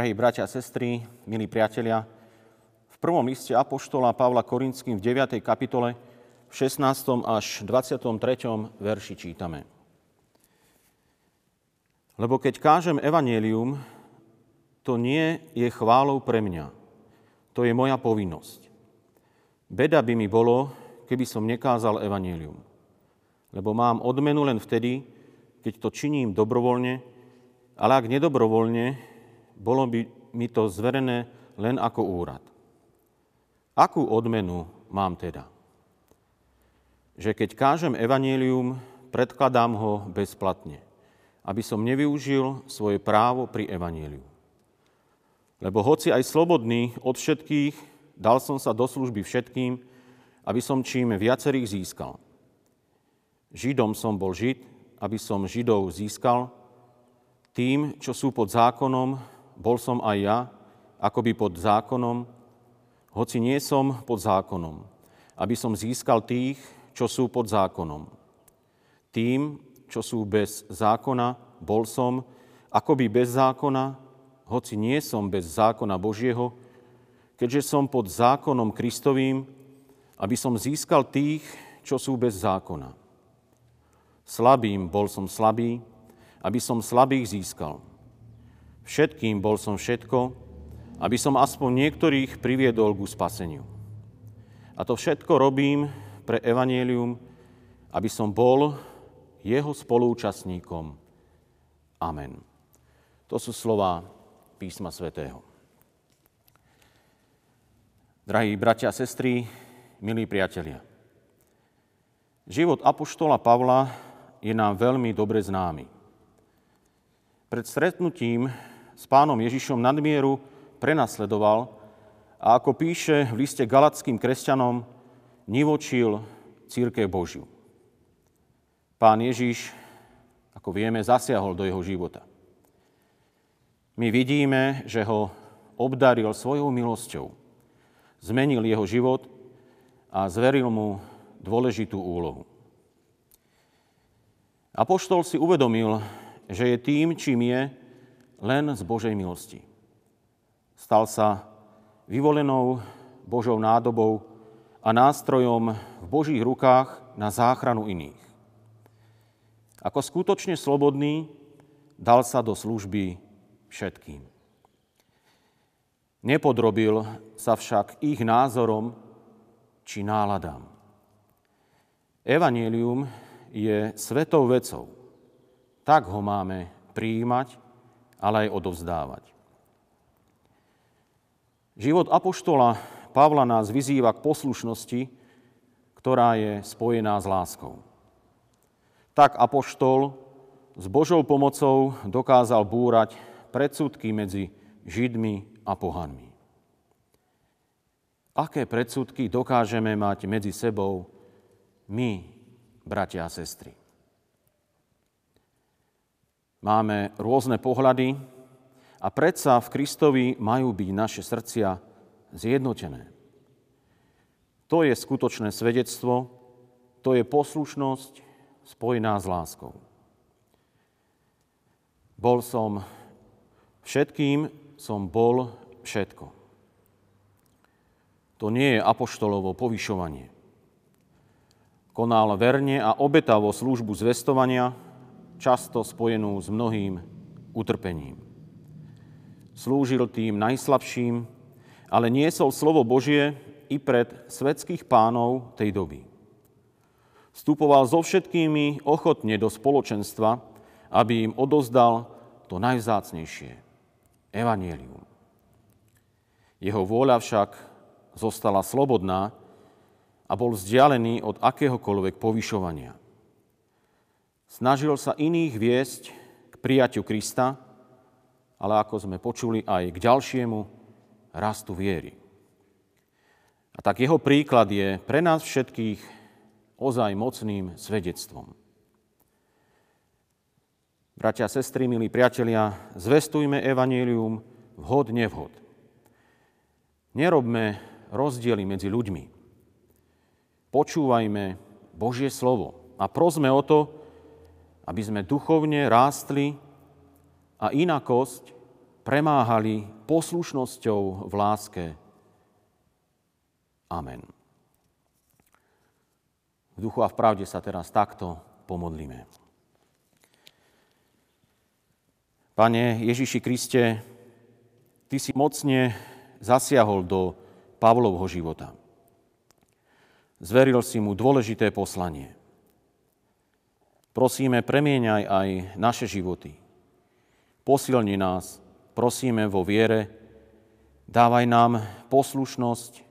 Drahí bratia a sestry, milí priatelia, v prvom liste Apoštola Pavla Korinským v 9. kapitole v 16. až 23. verši čítame. Lebo keď kážem evanielium, to nie je chválou pre mňa. To je moja povinnosť. Beda by mi bolo, keby som nekázal evanielium. Lebo mám odmenu len vtedy, keď to činím dobrovoľne, ale ak nedobrovoľne, bolo by mi to zverené len ako úrad. Akú odmenu mám teda? Že keď kážem evanielium, predkladám ho bezplatne, aby som nevyužil svoje právo pri evanieliu. Lebo hoci aj slobodný od všetkých, dal som sa do služby všetkým, aby som čím viacerých získal. Židom som bol Žid, aby som Židov získal. Tým, čo sú pod zákonom, bol som aj ja, akoby pod zákonom, hoci nie som pod zákonom, aby som získal tých, čo sú pod zákonom. Tým, čo sú bez zákona, bol som, akoby bez zákona, hoci nie som bez zákona Božieho, keďže som pod zákonom Kristovým, aby som získal tých, čo sú bez zákona. Slabým bol som slabý, aby som slabých získal. Všetkým bol som všetko, aby som aspoň niektorých priviedol ku spaseniu. A to všetko robím pre Evangelium, aby som bol jeho spolúčastníkom. Amen. To sú slova písma svätého. Drahí bratia a sestry, milí priatelia. Život apoštola Pavla je nám veľmi dobre známy. Pred stretnutím s pánom Ježišom nadmieru prenasledoval a ako píše v liste galackým kresťanom, nivočil církev Božiu. Pán Ježiš, ako vieme, zasiahol do jeho života. My vidíme, že ho obdaril svojou milosťou, zmenil jeho život a zveril mu dôležitú úlohu. Apoštol si uvedomil, že je tým, čím je, len z Božej milosti. Stal sa vyvolenou Božou nádobou a nástrojom v Božích rukách na záchranu iných. Ako skutočne slobodný dal sa do služby všetkým. Nepodrobil sa však ich názorom či náladám. Evangelium je svetou vecou. Tak ho máme prijímať, ale aj odovzdávať. Život apoštola Pavla nás vyzýva k poslušnosti, ktorá je spojená s láskou. Tak apoštol s Božou pomocou dokázal búrať predsudky medzi Židmi a pohanmi. Aké predsudky dokážeme mať medzi sebou my, bratia a sestry? Máme rôzne pohľady a predsa v Kristovi majú byť naše srdcia zjednotené. To je skutočné svedectvo, to je poslušnosť spojená s láskou. Bol som Všetkým som bol všetko. To nie je apoštolovo povyšovanie. Konal verne a obetavo službu zvestovania, často spojenú s mnohým utrpením. Slúžil tým najslabším, ale niesol slovo Božie i pred svetských pánov tej doby. Vstupoval so všetkými ochotne do spoločenstva, aby im odozdal to najvzácnejšie – evanielium. Jeho vôľa však zostala slobodná a bol vzdialený od akéhokoľvek povyšovania. Snažil sa iných viesť k prijaťu Krista, ale ako sme počuli aj k ďalšiemu rastu viery. A tak jeho príklad je pre nás všetkých ozaj mocným svedectvom. Bratia sestry, milí priatelia, zvestujme evanílium vhod, nevhod. Nerobme rozdiely medzi ľuďmi. Počúvajme Božie slovo a prosme o to, aby sme duchovne rástli a inakosť premáhali poslušnosťou v láske. Amen. V duchu a v pravde sa teraz takto pomodlíme. Pane Ježiši Kriste, Ty si mocne zasiahol do Pavlovho života. Zveril si mu dôležité poslanie. Prosíme, premieňaj aj naše životy. Posilni nás, prosíme, vo viere. Dávaj nám poslušnosť,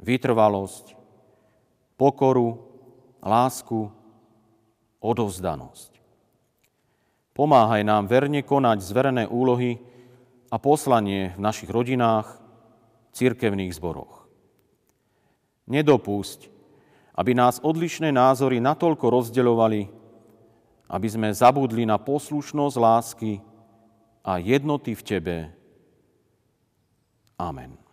vytrvalosť, pokoru, lásku, odovzdanosť. Pomáhaj nám verne konať zverené úlohy, a poslanie v našich rodinách, cirkevných zboroch. Nedopusť, aby nás odlišné názory natoľko rozdeľovali, aby sme zabudli na poslušnosť lásky a jednoty v Tebe. Amen.